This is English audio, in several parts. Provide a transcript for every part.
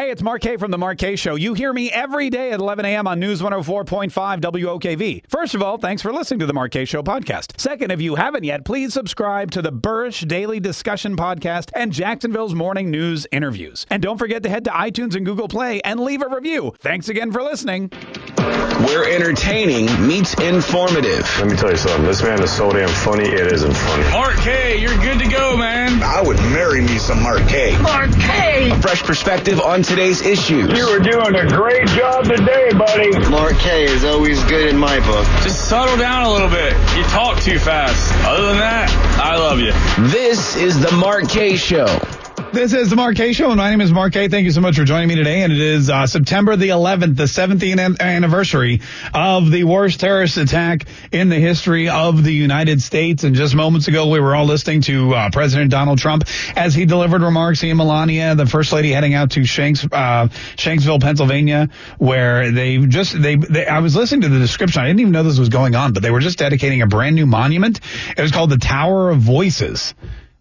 Hey, it's Mark Kaye from The Mark Kaye Show. You hear me every day at 11 a.m. on News 104.5 WOKV. First of all, thanks for listening to The Mark Kaye Show podcast. Second, if you haven't yet, please subscribe to the Buresh Daily Discussion podcast and Jacksonville's Morning News interviews. And don't forget to head to iTunes and Google Play and leave a review. Thanks again for listening. Where entertaining meets informative. Let me tell you something. This man is so damn funny, it isn't funny. Mark Kaye, you're good to go, man. I would marry me some Mark Kaye. Mark Kaye. A fresh perspective on today's issues. You were doing a great job today, buddy. Mark Kaye is always good in my book. Just settle down a little bit. You talk too fast. Other than that, I love you. This is the Mark Kaye Show. This is the Mark Kaye Show, and my name is Mark Kaye. Thank you so much for joining me today. And it is uh, September the 11th, the 17th anniversary of the worst terrorist attack in the history of the United States. And just moments ago, we were all listening to uh, President Donald Trump as he delivered remarks. He and Melania, the first lady, heading out to Shanks, uh, Shanksville, Pennsylvania, where they just they, they. I was listening to the description. I didn't even know this was going on, but they were just dedicating a brand new monument. It was called the Tower of Voices.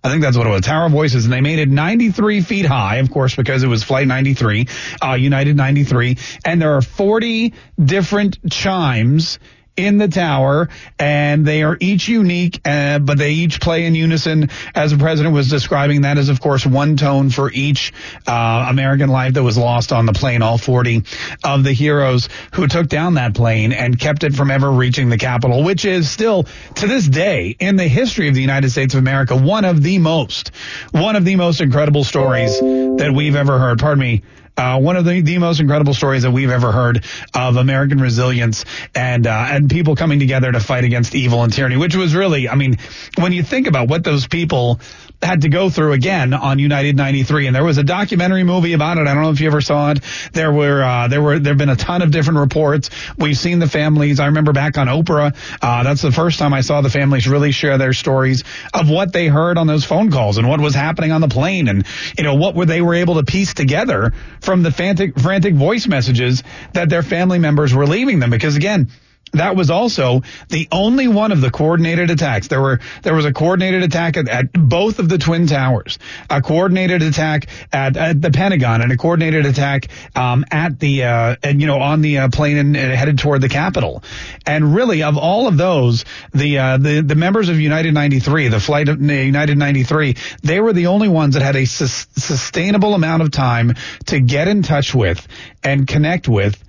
I think that's what it was. Tower of Voices, and they made it 93 feet high, of course, because it was Flight 93, uh, United 93, and there are 40 different chimes in the tower, and they are each unique, uh, but they each play in unison. As the president was describing, that is, of course, one tone for each uh, American life that was lost on the plane. All 40 of the heroes who took down that plane and kept it from ever reaching the capital, which is still to this day in the history of the United States of America one of the most, one of the most incredible stories that we've ever heard. Pardon me. Uh, one of the, the most incredible stories that we've ever heard of American resilience and uh, and people coming together to fight against evil and tyranny, which was really, I mean, when you think about what those people had to go through again on United 93, and there was a documentary movie about it. I don't know if you ever saw it. There were uh, there were there have been a ton of different reports. We've seen the families. I remember back on Oprah, uh, that's the first time I saw the families really share their stories of what they heard on those phone calls and what was happening on the plane, and you know what were they were able to piece together from the frantic frantic voice messages that their family members were leaving them. Because again that was also the only one of the coordinated attacks. There were there was a coordinated attack at, at both of the twin towers, a coordinated attack at, at the Pentagon, and a coordinated attack um, at the uh, and you know on the uh, plane and, and, headed toward the Capitol. And really, of all of those, the uh, the the members of United 93, the flight of United 93, they were the only ones that had a sus- sustainable amount of time to get in touch with and connect with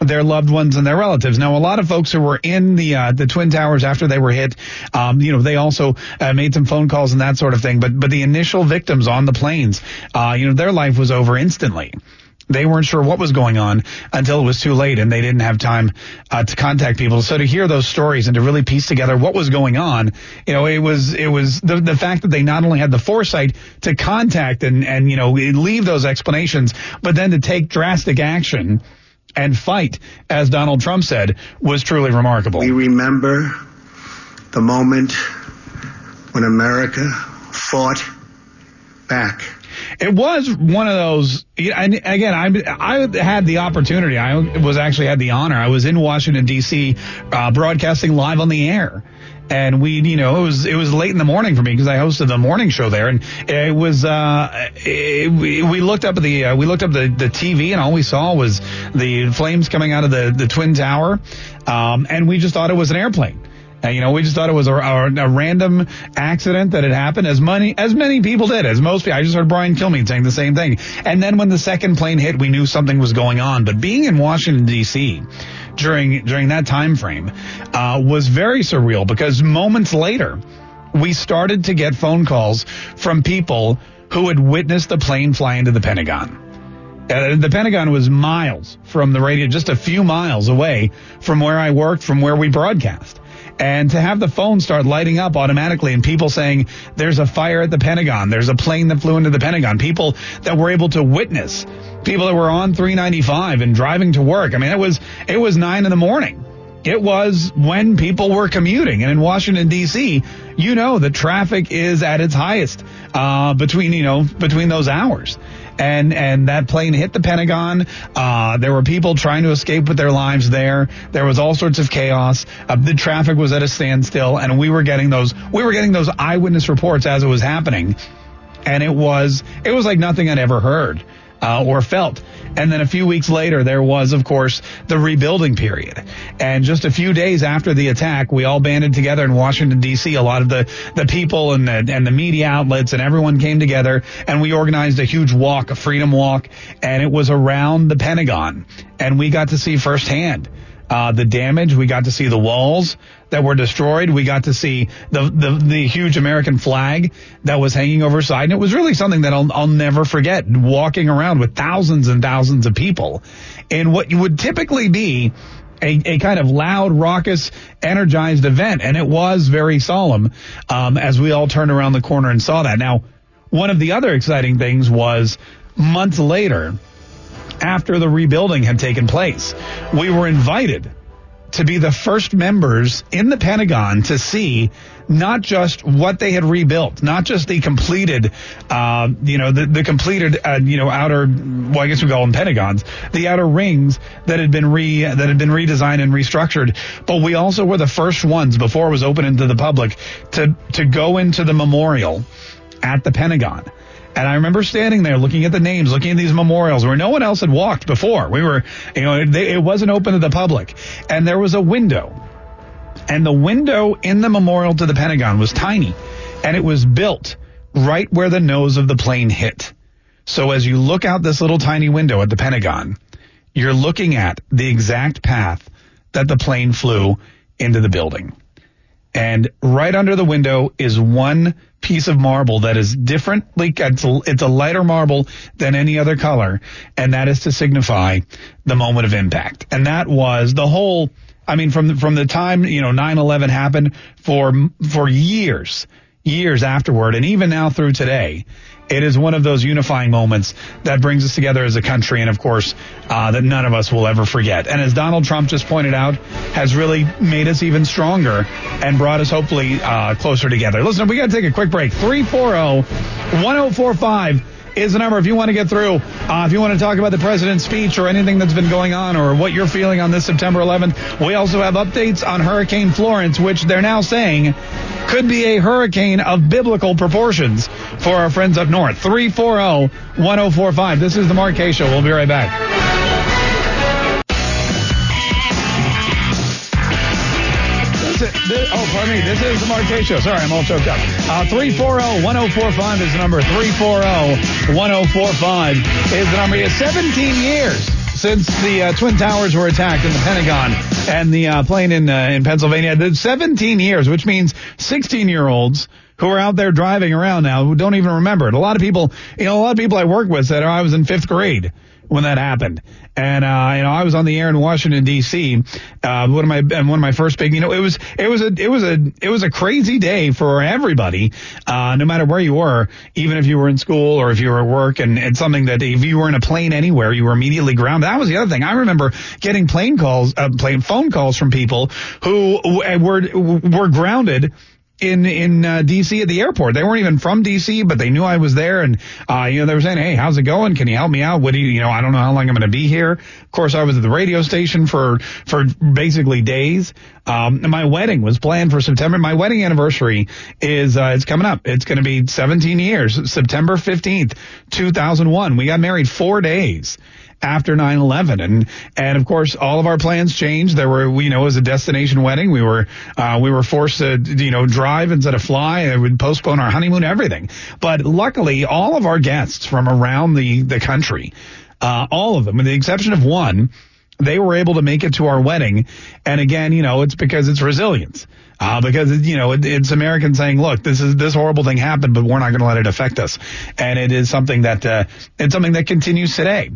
their loved ones and their relatives. Now, a lot of folks who were in the uh, the twin towers after they were hit, um, you know, they also uh, made some phone calls and that sort of thing. But but the initial victims on the planes, uh, you know, their life was over instantly. They weren't sure what was going on until it was too late, and they didn't have time uh, to contact people. So to hear those stories and to really piece together what was going on, you know, it was it was the the fact that they not only had the foresight to contact and and you know leave those explanations, but then to take drastic action and fight, as Donald Trump said, was truly remarkable. We remember the moment when America fought back. It was one of those. And again, I, I had the opportunity. I was actually had the honor. I was in Washington D.C. Uh, broadcasting live on the air and we, you know, it was it was late in the morning for me because I hosted the morning show there, and it was uh, it, we, looked up at the uh, we looked up the the TV, and all we saw was the flames coming out of the the twin tower, um, and we just thought it was an airplane. And, you know, we just thought it was a, a, a, random accident that had happened, as many as many people did, as most people. I just heard Brian Kilmeade saying the same thing. And then when the second plane hit, we knew something was going on. But being in Washington D.C during during that time frame uh, was very surreal because moments later we started to get phone calls from people who had witnessed the plane fly into the Pentagon. Uh, the Pentagon was miles from the radio, just a few miles away from where I worked, from where we broadcast. And to have the phone start lighting up automatically and people saying there's a fire at the Pentagon, there's a plane that flew into the Pentagon, people that were able to witness, people that were on 395 and driving to work. I mean, it was, it was nine in the morning. It was when people were commuting. And in Washington, D.C., you know, the traffic is at its highest, uh, between, you know, between those hours and and that plane hit the Pentagon. Uh, there were people trying to escape with their lives there. There was all sorts of chaos. Uh, the traffic was at a standstill, and we were getting those we were getting those eyewitness reports as it was happening, and it was it was like nothing I'd ever heard uh, or felt. And then a few weeks later, there was, of course, the rebuilding period. And just a few days after the attack, we all banded together in Washington, D.C. A lot of the, the people and the, and the media outlets and everyone came together and we organized a huge walk, a freedom walk, and it was around the Pentagon. And we got to see firsthand uh, the damage. We got to see the walls that were destroyed. We got to see the, the, the huge American flag that was hanging overside. And it was really something that I'll, I'll never forget walking around with thousands and thousands of people in what would typically be a, a kind of loud, raucous, energized event. And it was very solemn, um, as we all turned around the corner and saw that. Now, one of the other exciting things was months later, after the rebuilding had taken place. We were invited to be the first members in the Pentagon to see not just what they had rebuilt, not just the completed, uh, you know, the, the completed, uh, you know, outer, well, I guess we call them Pentagons, the outer rings that had been re, that had been redesigned and restructured. But we also were the first ones before it was open into the public to, to go into the memorial at the Pentagon. And I remember standing there looking at the names, looking at these memorials where no one else had walked before. We were, you know, it, it wasn't open to the public. And there was a window. And the window in the memorial to the Pentagon was tiny. And it was built right where the nose of the plane hit. So as you look out this little tiny window at the Pentagon, you're looking at the exact path that the plane flew into the building. And right under the window is one piece of marble that is different. Like it's a, it's a lighter marble than any other color. And that is to signify the moment of impact. And that was the whole, I mean, from the, from the time, you know, 9-11 happened for, for years, years afterward. And even now through today, it is one of those unifying moments that brings us together as a country, and of course, uh, that none of us will ever forget. And as Donald Trump just pointed out, has really made us even stronger and brought us hopefully uh, closer together. Listen, we got to take a quick break. 340 1045 is the number if you want to get through. Uh, if you want to talk about the president's speech or anything that's been going on or what you're feeling on this September 11th, we also have updates on Hurricane Florence, which they're now saying could be a hurricane of biblical proportions for our friends up north. 340 1045. This is the Mark Kaye Show. We'll be right back. Pardon me. This is the Mark Kaye Show. Sorry, I'm all choked up. Uh, 340-1045 is the number. 340-1045 is the number. It's 17 years since the uh, Twin Towers were attacked in the Pentagon and the uh, plane in uh, in Pennsylvania. 17 years, which means 16 year olds who are out there driving around now who don't even remember it. A lot of people, you know, a lot of people I work with said, oh, I was in fifth grade when that happened. And, uh, you know, I was on the air in Washington D.C. Uh, one of my, and one of my first big, you know, it was, it was a, it was a, it was a crazy day for everybody, uh, no matter where you were, even if you were in school or if you were at work and it's something that if you were in a plane anywhere, you were immediately grounded. That was the other thing. I remember getting plane calls, uh, plane phone calls from people who were, were grounded in in uh, DC at the airport. They weren't even from DC, but they knew I was there, and uh, you know they were saying, "Hey, how's it going? Can you help me out? What do you you know? I don't know how long I'm going to be here." Of course, I was at the radio station for for basically days. Um, my wedding was planned for September. My wedding anniversary is uh, it's coming up. It's going to be 17 years, September 15th, 2001. We got married four days after 9/11 and and of course all of our plans changed. There were you know as a destination wedding. We were uh, we were forced to you know drive instead of fly. And would postpone our honeymoon everything. But luckily all of our guests from around the the country uh, all of them with the exception of one they were able to make it to our wedding. And again you know it's because it's resilience. Uh, because you know it, it's Americans saying, "Look, this is this horrible thing happened, but we're not going to let it affect us," and it is something that uh, it's something that continues today.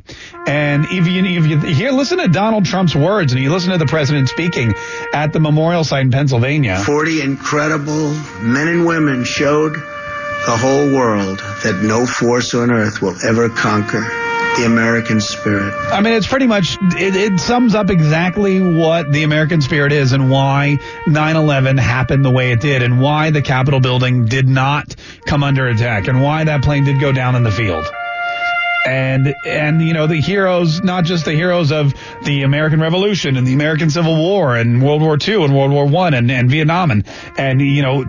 And if you if you hear listen to Donald Trump's words and you listen to the president speaking at the memorial site in Pennsylvania, forty incredible men and women showed the whole world that no force on earth will ever conquer the American spirit. I mean, it's pretty much, it, it, sums up exactly what the American spirit is and why 9-11 happened the way it did and why the Capitol building did not come under attack and why that plane did go down in the field. And and you know the heroes, not just the heroes of the American Revolution and the American Civil War and World War II and World War One and, and Vietnam and and you know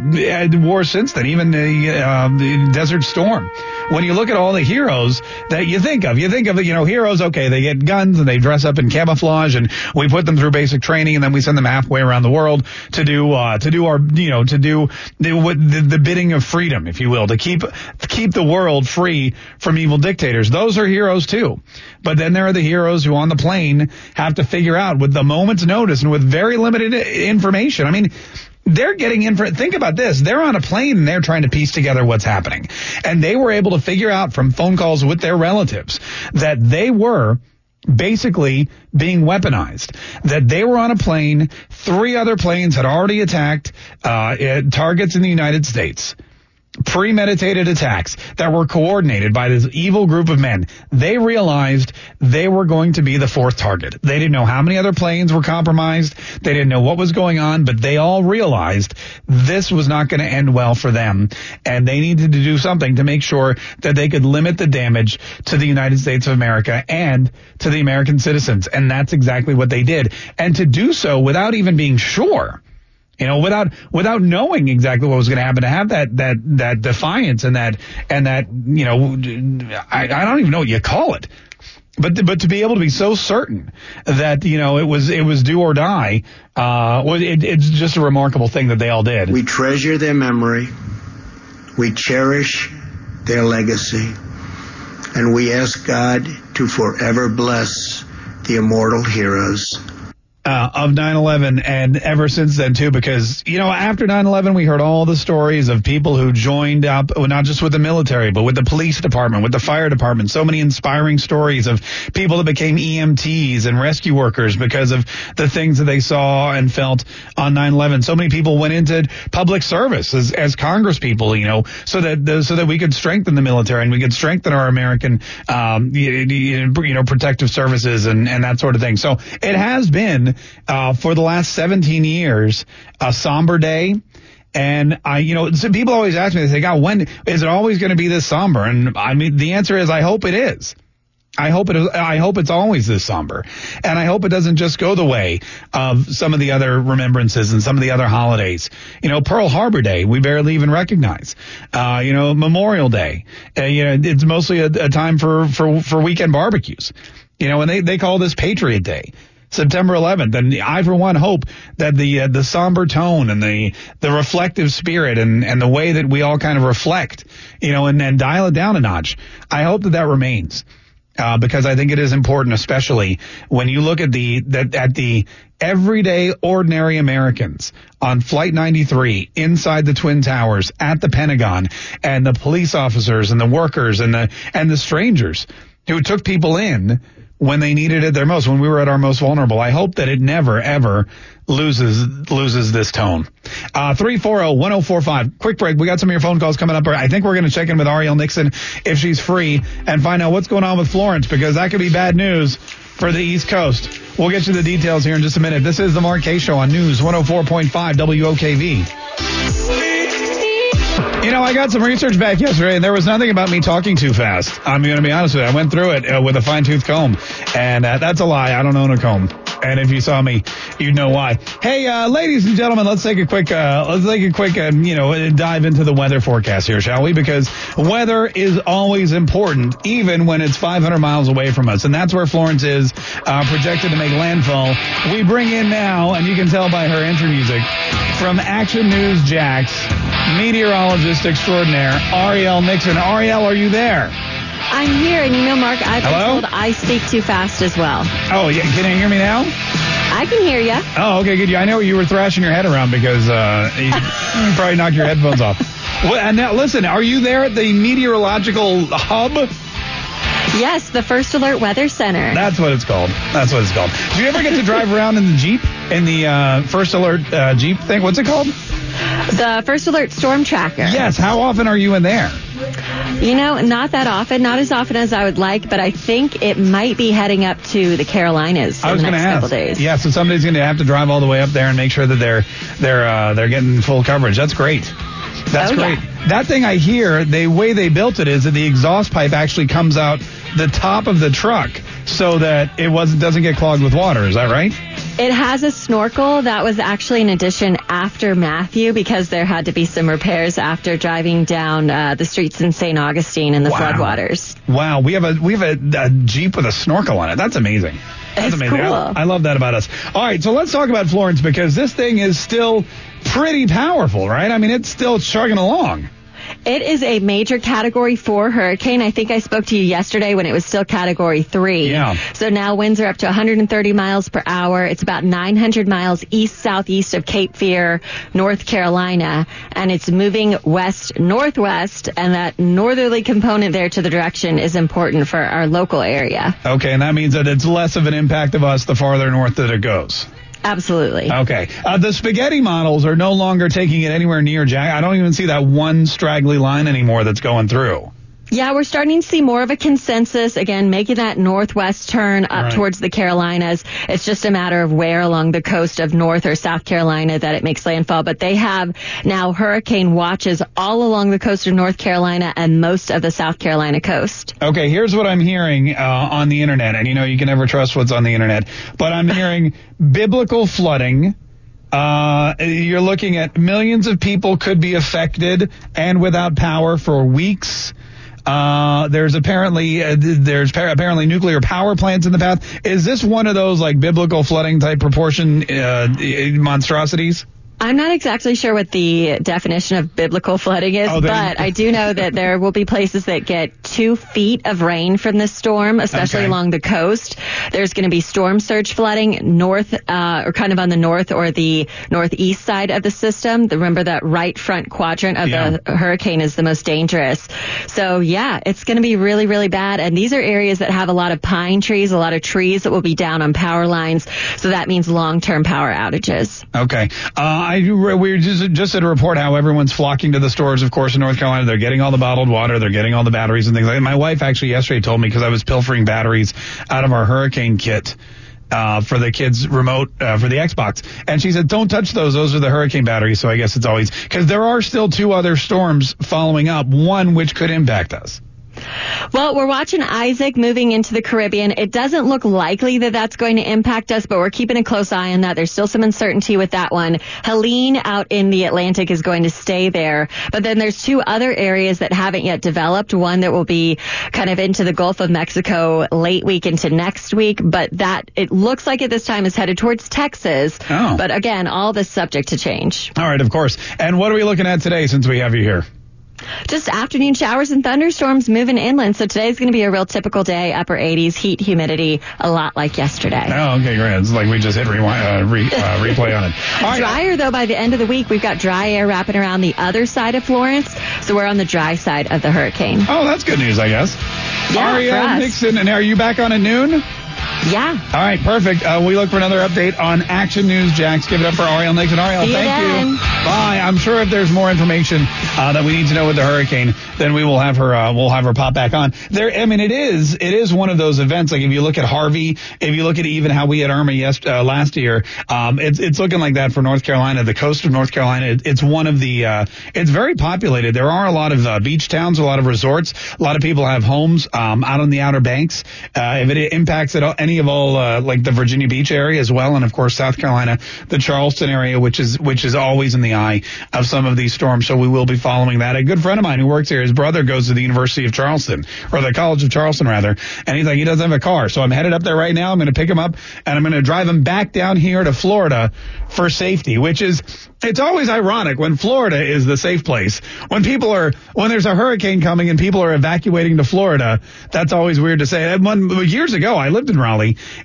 wars since then, even the, uh, the Desert Storm. When you look at all the heroes that you think of, you think of you know heroes. Okay, they get guns and they dress up in camouflage, and we put them through basic training, and then we send them halfway around the world to do uh, to do our you know to do the, the, the bidding of freedom, if you will, to keep to keep the world free from evil dictators. Those are heroes too. But then there are the heroes who on the plane have to figure out with the moment's notice and with very limited information. I mean, they're getting in for think about this they're on a plane and they're trying to piece together what's happening and they were able to figure out from phone calls with their relatives that they were basically being weaponized. That they were on a plane, three other planes had already attacked uh, targets in the United States premeditated attacks that were coordinated by this evil group of men. They realized they were going to be the fourth target. They didn't know how many other planes were compromised. They didn't know what was going on, but they all realized this was not going to end well for them. And they needed to do something to make sure that they could limit the damage to the United States of America and to the American citizens. And that's exactly what they did. And to do so without even being sure you know, without without knowing exactly what was going to happen, to have that that that defiance and that and that you know, I, I don't even know what you call it, but but to be able to be so certain that you know it was it was do or die, uh, it, it's just a remarkable thing that they all did. We treasure their memory, we cherish their legacy, and we ask God to forever bless the immortal heroes uh, of 9-11 and ever since then too because you know after 9-11 we heard all the stories of people who joined up not just with the military but with the police department with the fire department. So many inspiring stories of people that became EMTs and rescue workers because of the things that they saw and felt on 9-11 so many people went into public service as, as congress people you know so that so that we could strengthen the military and we could strengthen our American um, you, you know protective services and, and that sort of thing. So it has been uh, for the last 17 years, a somber day. And I, you know, people always ask me, they say, God, when is it always going to be this somber? And I mean, the answer is, I hope it is. I hope it is, I hope it's always this somber. And I hope it doesn't just go the way of some of the other remembrances and some of the other holidays. You know, Pearl Harbor Day, we barely even recognize. Uh, you know, Memorial Day, uh, you know, it's mostly a, a time for, for, for weekend barbecues. You know, and they, they call this Patriot Day. September 11th. And I, for one, hope that the uh, the somber tone and the the reflective spirit and and the way that we all kind of reflect, you know, and and dial it down a notch. I hope that that remains. Uh, because I think it is important, especially when you look at the that at the everyday ordinary Americans on Flight 93 inside the Twin Towers at the Pentagon and the police officers and the workers and the and the strangers who took people in when they needed it their most, when we were at our most vulnerable. I hope that it never, ever loses loses this tone. Uh, 340-1045. Quick break. We got some of your phone calls coming up. I think we're going to check in with Ariel Nixon if she's free and find out what's going on with Florence because that could be bad news for the East Coast. We'll get you the details here in just a minute. This is the Mark Kaye Show on News 104.5 WOKV. You know, I got some research back yesterday, and there was nothing about me talking too fast. I'm going to be honest with you. I went through it uh, with a fine tooth comb, and uh, that's a lie. I don't own a comb. And if you saw me, you'd know why. Hey, uh, ladies and gentlemen, let's take a quick, uh, let's take a quick, um, you know, dive into the weather forecast here, shall we? Because weather is always important, even when it's 500 miles away from us. And that's where Florence is uh, projected to make landfall. We bring in now, and you can tell by her entry music, from Action News Jax, meteorologist extraordinaire, Ariel Nixon. Ariel, are you there? I'm here, and you know, Mark, I've Hello? been told I speak too fast as well. Oh, yeah. Can you hear me now? I can hear you. Oh, okay, good. I know you were thrashing your head around because uh, you probably knocked your headphones off. Well, and now, listen, are you there at the meteorological hub? Yes, the First Alert Weather Center. That's what it's called. That's what it's called. Do you ever get to drive around in the Jeep? In the uh, First Alert uh, Jeep thing? What's it called? The First Alert Storm Tracker. Yes. How often are you in there? You know, not that often, not as often as I would like, but I think it might be heading up to the Carolinas I was going to ask. days. Yeah, so somebody's going to have to drive all the way up there and make sure that they're they're uh, they're getting full coverage. That's great. That's Oh, great. yeah. That thing I hear, the way they built it is that the exhaust pipe actually comes out the top of the truck so that it was doesn't get clogged with water. Is that right? It has a snorkel. That was actually an addition after Matthew because there had to be some repairs after driving down uh, the streets in St. Augustine in the Wow. floodwaters. Wow, we have a we have a, a Jeep with a snorkel on it. That's amazing. That's It's amazing. I- cool. I, love that about us. All right, so let's talk about Florence because this thing is still pretty powerful, right? I mean, it's still chugging along. It is a major category four hurricane. I think I spoke to you yesterday when it was still category three. Yeah. So now winds are up to 130 miles per hour. It's about 900 miles east southeast of Cape Fear, North Carolina, and it's moving west northwest. And that northerly component there to the direction is important for our local area. Okay, and that means that it's less of an impact of us the farther north that it goes. Absolutely. Okay. Uh, the spaghetti models are no longer taking it anywhere near Jack. I don't even see that one straggly line anymore that's going through. Yeah, we're starting to see more of a consensus again, making that northwest turn up Right. towards the Carolinas. It's just a matter of where along the coast of North or South Carolina that it makes landfall. But they have now hurricane watches all along the coast of North Carolina and most of the South Carolina coast. Okay, here's what I'm hearing uh, on the internet, and you know you can never trust what's on the internet, but I'm hearing biblical flooding. Uh, you're looking at millions of people could be affected and without power for weeks. Uh, there's apparently uh, there's par- apparently nuclear power plants in the path. Is this one of those like biblical flooding type proportion uh, monstrosities? I'm not exactly sure what the definition of biblical flooding is, Oh, but I do know that there will be places that get two feet of rain from this storm, especially Okay. along the coast. There's going to be storm surge flooding north, uh, or kind of on the north or the northeast side of the system. Remember that right front quadrant of Yeah. the hurricane is the most dangerous. So yeah, it's going to be really, really bad. And these are areas that have a lot of pine trees, a lot of trees that will be down on power lines. So that means long-term power outages. Okay. Uh, I we just just did a report how everyone's flocking to the stores. Of course, in North Carolina, they're getting all the bottled water, they're getting all the batteries and things like that. My wife actually yesterday told me because I was pilfering batteries out of our hurricane kit. Uh, for the kids' remote uh, for the Xbox, and she said, "Don't touch those; those are the hurricane batteries." So I guess it's always because there are still two other storms following up, one which could impact us. Well, we're watching Isaac moving into the Caribbean. It doesn't look likely that that's going to impact us, but we're keeping a close eye on that. There's still some uncertainty with that one. Helene out in the Atlantic is going to stay there, but then there's two other areas that haven't yet developed. One that will be kind of into the Gulf of Mexico late week into next week, but that it looks like at this time is headed towards Texas. Oh. But again, all this subject to change. All right, of course. And what are we looking at today since we have you here? Just afternoon showers and thunderstorms moving inland. So today's going to be a real typical day, upper 80s, heat, humidity, a lot like yesterday. Oh, okay, great. It's like we just hit rewind, uh, re, uh, replay on it. All right. Drier though by the end of the week, we've got dry air wrapping around the other side of Florence. So we're on the dry side of the hurricane. Oh, that's good news, I guess. Yeah, Ariel. Nixon, and are you back on at noon? Yeah. All right, perfect. Uh, we look for another update on Action News Jax. Give it up for Ariel Nixon. Ariel, See you thank then. you. Bye. I'm sure if there's more information uh, that we need to know with the hurricane, then we will have her. Uh, we'll have her pop back on. There. I mean, it is. It is one of those events. Like if you look at Harvey, if you look at even how we had Irma yes, uh, last year, um, it's it's looking like that for North Carolina. The coast of North Carolina. It, it's one of the. Uh, it's very populated. There are a lot of uh, beach towns, a lot of resorts. A lot of people have homes um, out on the Outer Banks. Uh, if it impacts at all, any of all uh, like the Virginia Beach area as well, and of course South Carolina, the Charleston area, which is which is always in the eye of some of these storms. So we will be following that. A good friend of mine who works here, his brother goes to the University of Charleston or the College of Charleston rather, and he's like he doesn't have a car, so I'm headed up there right now. I'm going to pick him up and I'm going to drive him back down here to Florida for safety, which is it's always ironic when Florida is the safe place. When people are when there's a hurricane coming and people are evacuating to Florida, that's always weird to say. And One years ago, I lived in Raleigh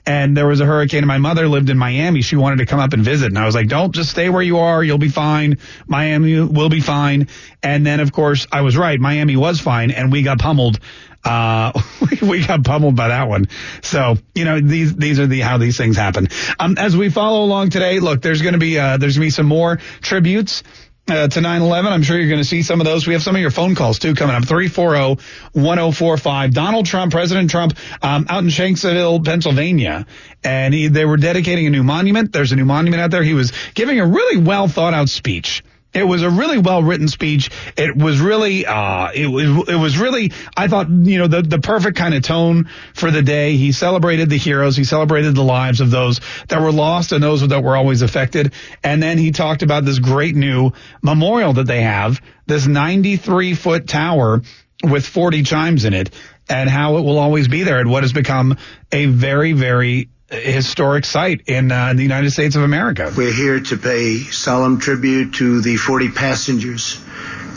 and there was a hurricane and my mother lived in Miami. She wanted to come up and visit and I was like, "Don't just stay where you are. You'll be fine. Miami will be fine." And then of course, I was right. Miami was fine and we got pummeled uh, we got pummeled by that one. So, you know, these, these are the, how these things happen. Um, as we follow along today, look, there's going to be, uh, there's going to be some more tributes. Uh, to 9-11. I'm sure you're going to see some of those. We have some of your phone calls too coming up. 340-1045. Donald Trump, President Trump, um, out in Shanksville, Pennsylvania. And he, they were dedicating a new monument. There's a new monument out there. He was giving a really well thought out speech. It was a really well written speech. It was really, uh, it was, it was really, I thought, you know, the, the perfect kind of tone for the day. He celebrated the heroes. He celebrated the lives of those that were lost and those that were always affected. And then he talked about this great new memorial that they have, this 93 foot tower with 40 chimes in it and how it will always be there and what has become a very, very historic site in uh, the United States of America. We're here to pay solemn tribute to the 40 passengers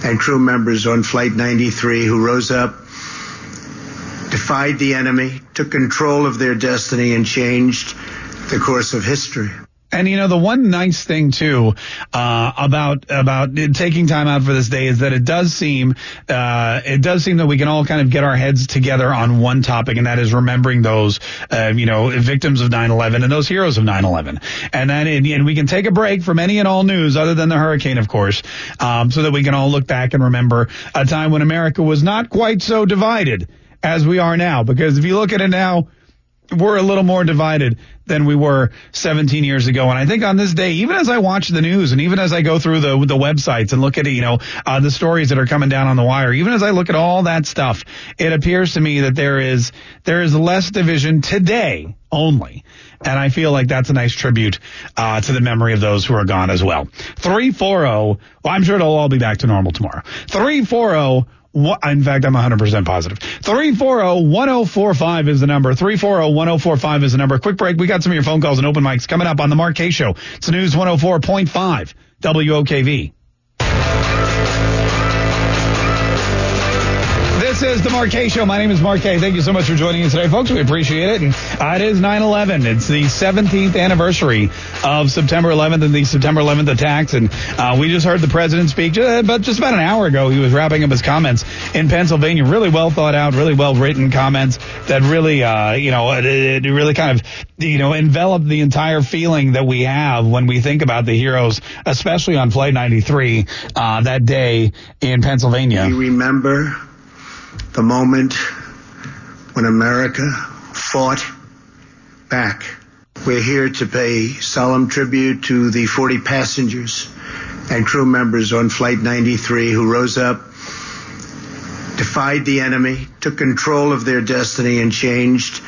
and crew members on Flight 93 who rose up, defied the enemy, took control of their destiny, and changed the course of history. And you know the one nice thing too uh, about about taking time out for this day is that it does seem uh, it does seem that we can all kind of get our heads together on one topic, and that is remembering those uh, you know victims of 9/11 and those heroes of 9/11, and then and we can take a break from any and all news other than the hurricane, of course, um, so that we can all look back and remember a time when America was not quite so divided as we are now. Because if you look at it now we're a little more divided than we were 17 years ago. And I think on this day, even as I watch the news and even as I go through the the websites and look at you know uh, the stories that are coming down on the wire, even as I look at all that stuff, it appears to me that there is there is less division today only. And I feel like that's a nice tribute uh, to the memory of those who are gone as well. 340, well, I'm sure it'll all be back to normal tomorrow. 340 in fact, I'm 100% positive. 340-1045 is the number. 340-1045 is the number. Quick break. We got some of your phone calls and open mics coming up on the Mark Kaye Show. It's News 104.5 WOKV. Is the Mark Show. My name is Mark Kaye. Thank you so much for joining us today, folks. We appreciate it. And uh, it is 9-11. It's the 17th anniversary of September 11th and the September 11th attacks. And uh, we just heard the president speak, uh, but just about an hour ago, he was wrapping up his comments in Pennsylvania. Really well thought out, really well written comments that really, uh, you know, it, it really kind of, you know, enveloped the entire feeling that we have when we think about the heroes, especially on Flight 93 uh, that day in Pennsylvania. We remember the moment when America fought back. We're here to pay solemn tribute to the 40 passengers and crew members on Flight 93 who rose up, defied the enemy, took control of their destiny, and changed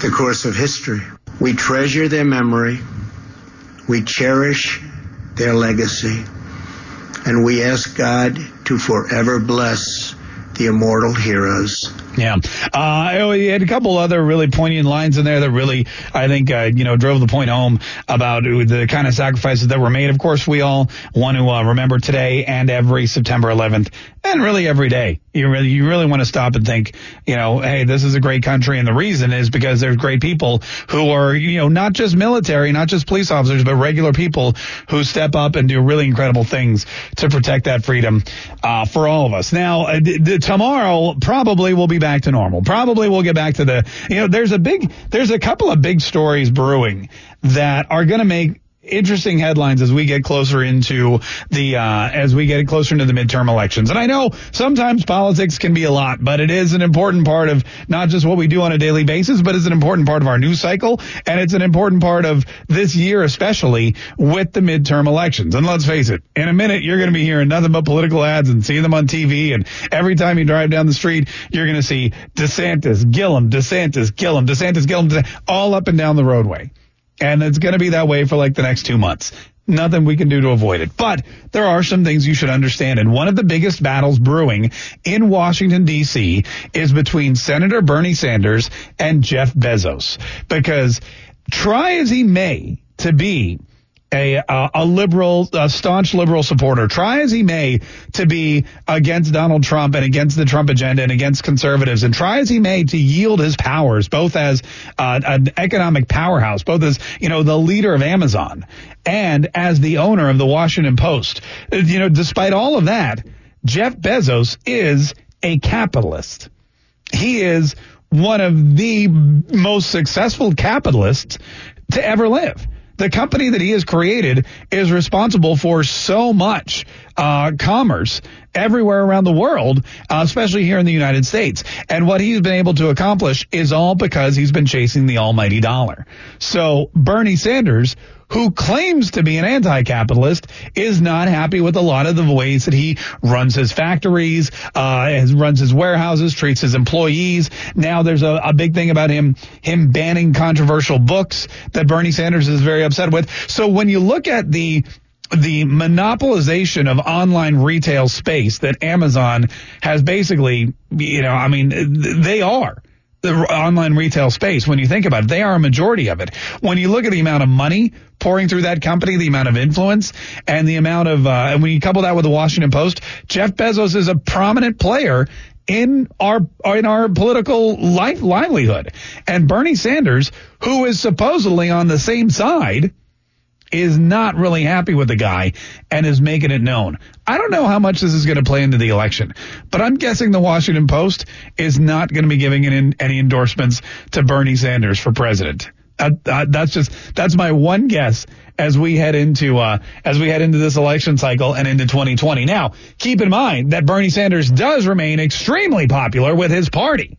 the course of history. We treasure their memory. We cherish their legacy. And we ask God to forever bless the immortal heroes. Yeah. Uh, he had a couple other really poignant lines in there that really, I think, uh, you know, drove the point home about the kind of sacrifices that were made. Of course, we all want to uh, remember today and every September 11th and really every day. You really, you really want to stop and think, you know, hey, this is a great country. And the reason is because there's great people who are, you know, not just military, not just police officers, but regular people who step up and do really incredible things to protect that freedom, uh, for all of us. Now, uh, d- d- tomorrow probably we'll be back to normal. Probably we'll get back to the, you know, there's a big, there's a couple of big stories brewing that are going to make interesting headlines as we get closer into the uh, as we get closer into the midterm elections. And I know sometimes politics can be a lot, but it is an important part of not just what we do on a daily basis, but it's an important part of our news cycle, and it's an important part of this year, especially with the midterm elections. And let's face it, in a minute you're going to be hearing nothing but political ads and seeing them on TV, and every time you drive down the street, you're going to see DeSantis, Gillum, DeSantis, Gillum, DeSantis, Gillum, DeSantis, all up and down the roadway. And it's going to be that way for like the next two months. Nothing we can do to avoid it. But there are some things you should understand. And one of the biggest battles brewing in Washington, D.C. is between Senator Bernie Sanders and Jeff Bezos. Because try as he may to be a uh, a liberal, a staunch liberal supporter, try as he may to be against Donald Trump and against the Trump agenda and against conservatives, and try as he may to yield his powers, both as uh, an economic powerhouse, both as you know the leader of Amazon and as the owner of the Washington Post. You know, despite all of that, Jeff Bezos is a capitalist. He is one of the most successful capitalists to ever live the company that he has created is responsible for so much uh, commerce everywhere around the world, uh, especially here in the United States. And what he's been able to accomplish is all because he's been chasing the almighty dollar. So Bernie Sanders, who claims to be an anti-capitalist, is not happy with a lot of the ways that he runs his factories, uh, runs his warehouses, treats his employees. Now there's a, a big thing about him, him banning controversial books that Bernie Sanders is very upset with. So when you look at the the monopolization of online retail space that Amazon has basically, you know, I mean, they are the online retail space. When you think about it, they are a majority of it. When you look at the amount of money pouring through that company, the amount of influence, and the amount of, uh, and when you couple that with the Washington Post, Jeff Bezos is a prominent player in our in our political life livelihood. And Bernie Sanders, who is supposedly on the same side, is not really happy with the guy and is making it known. I don't know how much this is going to play into the election, but I'm guessing the Washington Post is not going to be giving in, any endorsements to Bernie Sanders for president. Uh, uh, that's just that's my one guess as we head into uh, as we head into this election cycle and into 2020. Now, keep in mind that Bernie Sanders does remain extremely popular with his party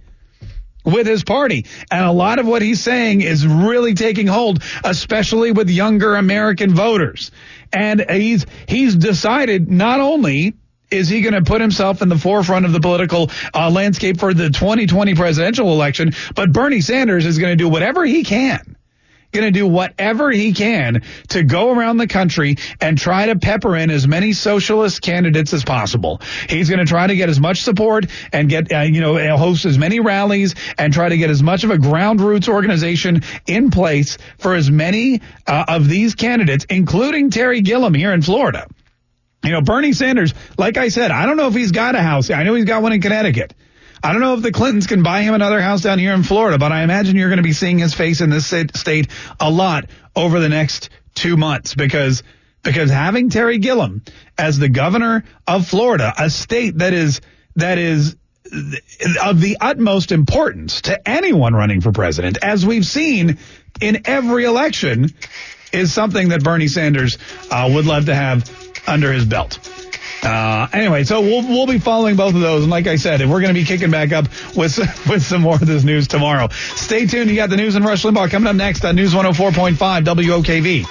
with his party. And a lot of what he's saying is really taking hold, especially with younger American voters. And he's, he's decided not only is he going to put himself in the forefront of the political uh, landscape for the 2020 presidential election, but Bernie Sanders is going to do whatever he can going to do whatever he can to go around the country and try to pepper in as many socialist candidates as possible. He's going to try to get as much support and get, uh, you know, host as many rallies and try to get as much of a ground roots organization in place for as many uh, of these candidates, including Terry Gillum here in Florida. You know, Bernie Sanders, like I said, I don't know if he's got a house. I know he's got one in Connecticut. I don't know if the Clintons can buy him another house down here in Florida, but I imagine you're going to be seeing his face in this state a lot over the next two months because because having Terry Gillum as the governor of Florida, a state that is that is of the utmost importance to anyone running for president, as we've seen in every election, is something that Bernie Sanders uh, would love to have under his belt. Uh, anyway, so we'll we'll be following both of those, and like I said, we're going to be kicking back up with with some more of this news tomorrow. Stay tuned. You got the news and Rush Limbaugh coming up next on News 104.5 WOKV.